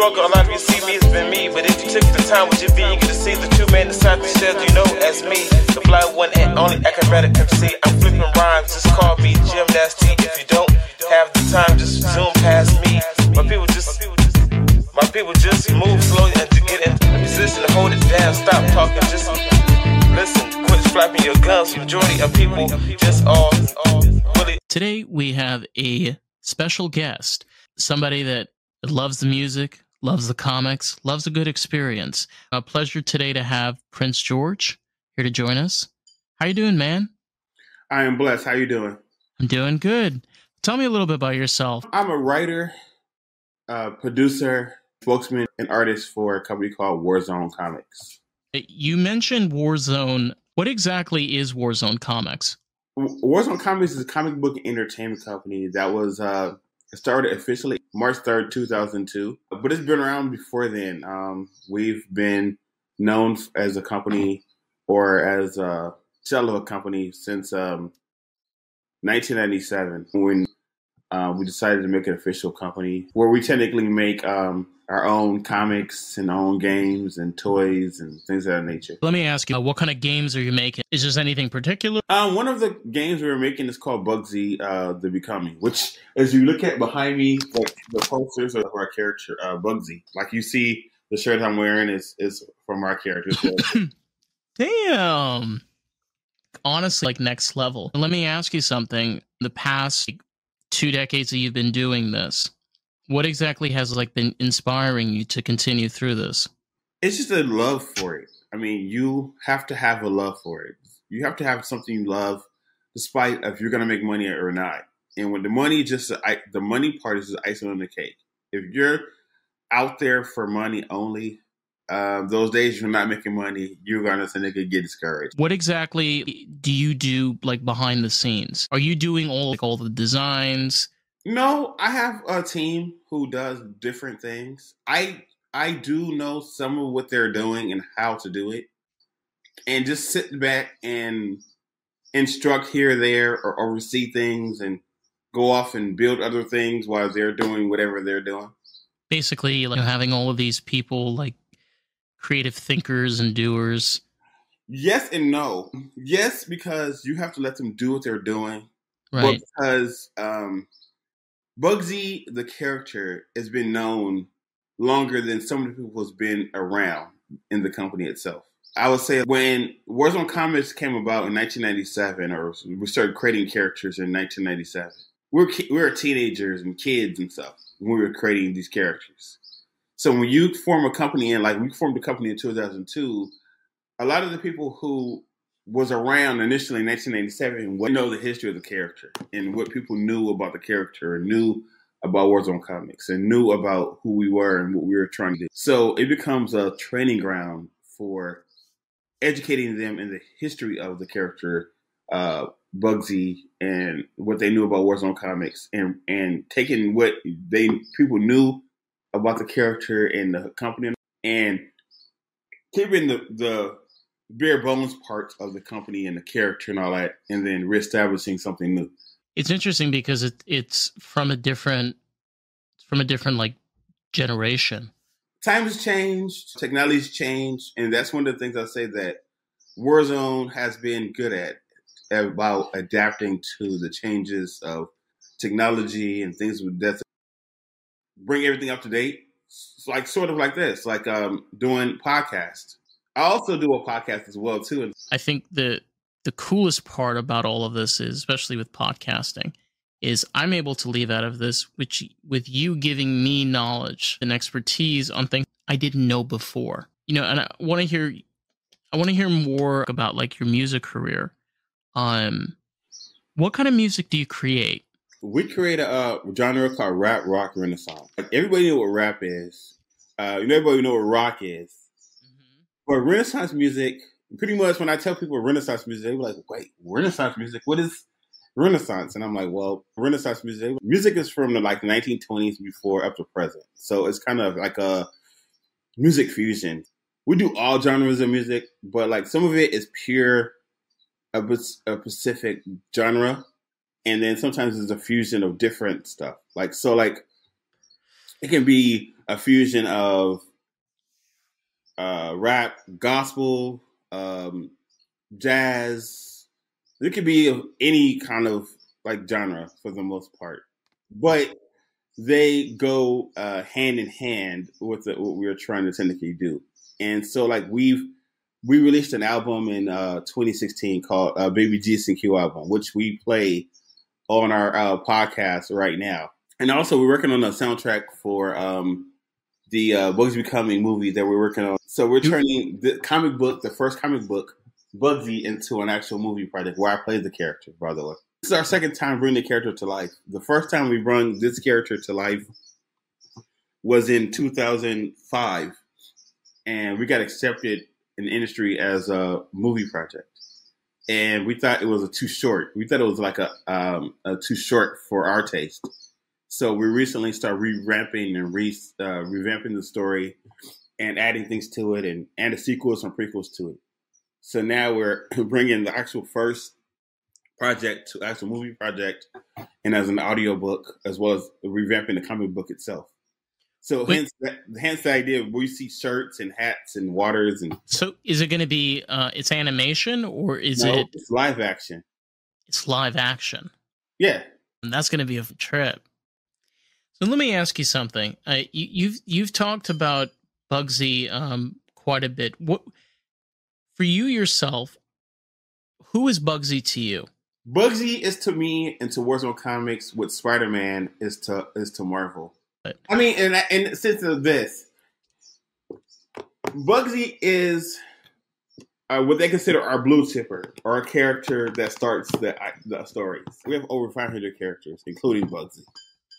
struggle, a lot of you see me, it's been me. But if you took the time, would you be eager to see the two men inside shells, you know, as me? The fly one and only acrobatic MC. I'm flipping rhymes, just call me gymnasty. If you don't have the time, just zoom past me. My people just, my people just move slowly and to get in position to hold it down. Stop talking, just listen. Quit flapping your gums. Majority of people just all, all really. Today we have a special guest, somebody that loves the music, loves the comics, loves a good experience. A pleasure today to have Prince George here to join us. How you doing, man? I am blessed. How you doing? I'm doing good. Tell me a little bit about yourself. I'm a writer, uh, producer, spokesman, and artist for a company called Warzone Comics. You mentioned Warzone. What exactly is Warzone Comics? Warzone Comics is a comic book entertainment company that was uh, started officially March 3rd, 2002. But it's been around before then. Um, we've been known as a company or as a shell of a company since um, 1997 when uh, we decided to make an official company where we technically make um, our own comics and our own games and toys and things of that nature. Let me ask you, uh, what kind of games are you making? Is there anything particular? Um, one of the games we were making is called Bugsy, uh, The Becoming, which, as you look at behind me, like the posters of our character, uh, Bugsy, like you see the shirt I'm wearing is is from our character. Damn. Honestly, like next level. Let me ask you something. The past two decades that you've been doing this, what exactly has like been inspiring you to continue through this? It's just a love for it. I mean, you have to have a love for it. You have to have something you love, despite if you're going to make money or not. And when the money just the money part is just icing on the cake. If you're out there for money only, uh, those days you're not making money, you're gonna get discouraged. What exactly do you do like behind the scenes? Are you doing all like all the designs? No, I have a team who does different things. I I do know some of what they're doing and how to do it, and just sit back and instruct here, there, or oversee things, and go off and build other things while they're doing whatever they're doing. Basically, like having all of these people like creative thinkers and doers. Yes and no. Yes, because you have to let them do what they're doing. Right. But because um, Bugsy, the character, has been known longer than some of the people who's been around in the company itself. I would say when Warzone Comics came about in 1997, or we started creating characters in 1997, we were, we were teenagers and kids and stuff when we were creating these characters. So when you form a company, and like we formed a company in 2002, a lot of the people who was around initially in 1987 would know the history of the character and what people knew about the character and knew about Warzone Comics and knew about who we were and what we were trying to do. So it becomes a training ground for educating them in the history of the character uh, Bugsy and what they knew about Warzone Comics and and taking what they people knew about the character and the company and keeping the the bare bones parts of the company and the character and all that, and then reestablishing something new. It's interesting because it, it's from a different from a different like generation. Times changed, technology's changed, and that's one of the things I say that Warzone has been good at about adapting to the changes of technology and things with that bring everything up to date. It's like sort of like this, like um, doing podcast. I also do a podcast as well too. I think the the coolest part about all of this is, especially with podcasting, is I'm able to leave out of this, which with you giving me knowledge and expertise on things I didn't know before. You know, and I want to hear, I want to hear more about like your music career. Um, what kind of music do you create? We create a uh, genre called rap, rock, renaissance. Like everybody know what rap is. Uh, you know, everybody know what rock is. Mm-hmm. But Renaissance music, pretty much when I tell people Renaissance music, they be like, "Wait, Renaissance music? What is Renaissance?" And I'm like, "Well, Renaissance music, music is from the like 1920s before up to present. So it's kind of like a music fusion. We do all genres of music, but like some of it is pure a, a specific genre, and then sometimes it's a fusion of different stuff. Like so, like it can be a fusion of uh, rap, gospel, um, jazz. It could be any kind of like genre for the most part, but they go uh, hand in hand with the, what we are trying to technically do. And so, like we've we released an album in uh, 2016 called uh, Baby G's and Q album, which we play on our uh, podcast right now. And also, we're working on a soundtrack for um, the uh, Bugsy Becoming movie that we're working on. So we're turning the comic book, the first comic book, Bugsy, into an actual movie project where I play the character. By the way, this is our second time bringing the character to life. The first time we brought this character to life was in 2005, and we got accepted in the industry as a movie project. And we thought it was a too short. We thought it was like a, um, a too short for our taste. So we recently started revamping and re, uh, revamping the story and adding things to it and adding sequels and prequels to it. So now we're bringing the actual first project to actual movie project and as an audio book as well as revamping the comic book itself. So Wait. hence, that, hence the idea of we see shirts and hats and waters and. So is it going to be uh, it's animation or is no, it it's live action? It's live action. Yeah, and that's going to be a trip. So let me ask you something. Uh, you, you've you've talked about Bugsy um, quite a bit. What for you yourself? Who is Bugsy to you? Bugsy is to me and to Warzone Comics what Spider Man is to is to Marvel. I mean, in in the sense of this, Bugsy is uh, what they consider our blue chipper or a character that starts the the stories. We have over 500 characters, including Bugsy,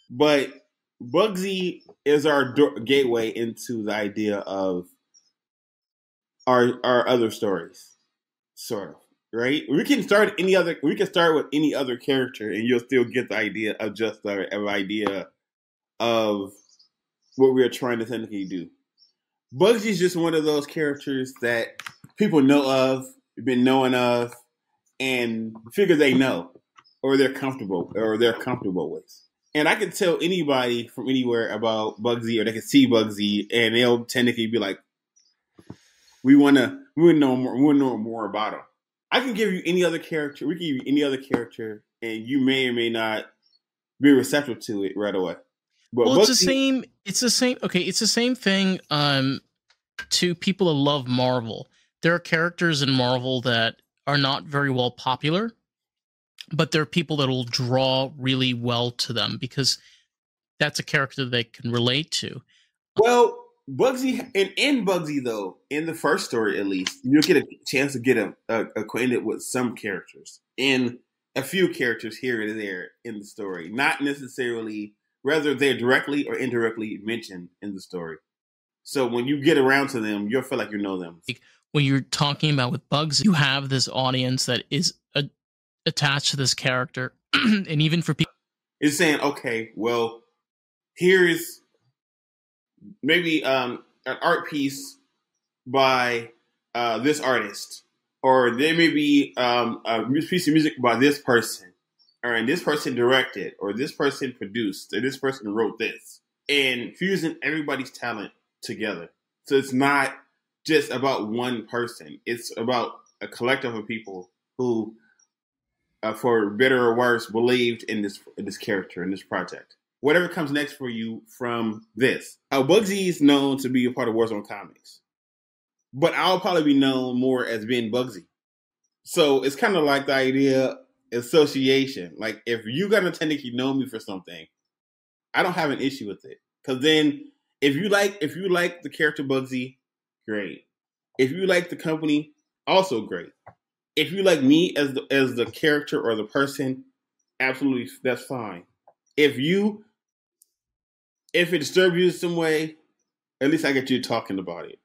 but Bugsy is our do- gateway into the idea of our our other stories, sort of. Right? We can start any other. We can start with any other character, and you'll still get the idea of just the idea of what we are trying to technically do. Bugsy's just one of those characters that people know of, been knowing of, and figure they know, or they're comfortable, or they're comfortable with. And I can tell anybody from anywhere about Bugsy, or they can see Bugsy, and they'll technically be like, "We want to, we want to know more, we want to know more about him." I can give you any other character. We can give you any other character, and you may or may not be receptive to it right away. But well, it's the same. It's the same. Okay, it's the same thing. Um, to people that love Marvel, there are characters in Marvel that are not very well popular, but there are people that will draw really well to them because that's a character they can relate to. Well, Bugsy and in Bugsy though, in the first story at least, you'll get a chance to get a, a, acquainted with some characters in a few characters here and there in the story, not necessarily whether they're directly or indirectly mentioned in the story. So when you get around to them, you'll feel like you know them. When you're talking about with Bugs, you have this audience that is a, attached to this character, and even for people, it's saying, okay, well, here is maybe um, an art piece by uh, this artist, or there may be um, a piece of music by this person and this person directed, or this person produced, or this person wrote this, and fusing everybody's talent together. So it's not just about one person; it's about a collective of people who, uh, for better or worse, believed in this in this character in this project. Whatever comes next for you from this, uh, Bugsy is known to be a part of Warzone Comics, but I'll probably be known more as being Bugsy. So it's kind of like the idea association. Like if you got to technically know me for something, I don't have an issue with it. Cause then if you like if you like the character Bugsy, great. If you like the company, also great. If you like me as the as the character or the person, absolutely that's fine. If you if it disturbs you in some way, at least I get you talking about it.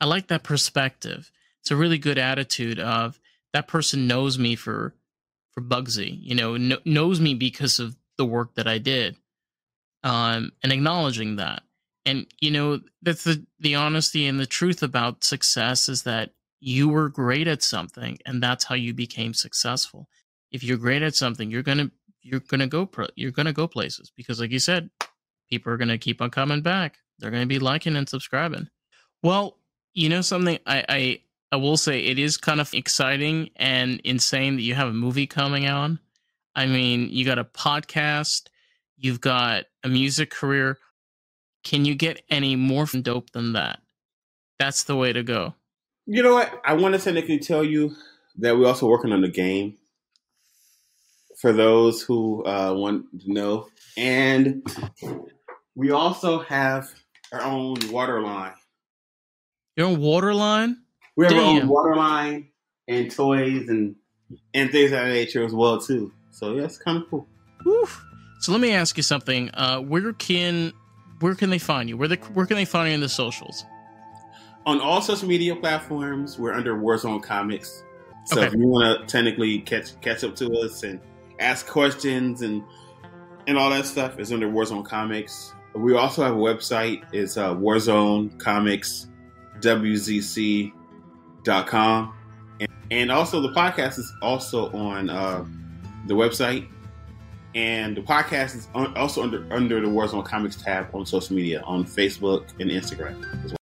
I like that perspective. It's a really good attitude of that person knows me for for Bugsy. You know, kn- knows me because of the work that I did, um, and acknowledging that. And you know, that's the the honesty and the truth about success is that you were great at something, and that's how you became successful. If you're great at something, you're gonna you're gonna go pro- you're gonna go places because, like you said, people are gonna keep on coming back. they're to be liking and subscribing. Well, you know something, I, I I will say it is kind of exciting and insane that you have a movie coming on. I mean, you got a podcast, you've got a music career. Can you get any more dope than that? That's the way to go. You know what? I want to technically tell you that we're also working on the game for those who uh, want to know. And we also have our own water line. Your own water line? We have Damn. our own water line and toys and and things of that nature as well too. So yeah, it's kind of cool. Woo. So let me ask you something. Uh, where can where can they find you? Where the where can they find you in the socials? On all social media platforms, we're under Warzone Comics. So okay. if you want to technically catch catch up to us and ask questions and and all that stuff, it's under Warzone Comics. We also have a website. It's uh, Warzone Comics WZC com, and, and also the podcast is also on uh, the website, and the podcast is also under under the Warzone Comics tab on social media on Facebook and Instagram as well.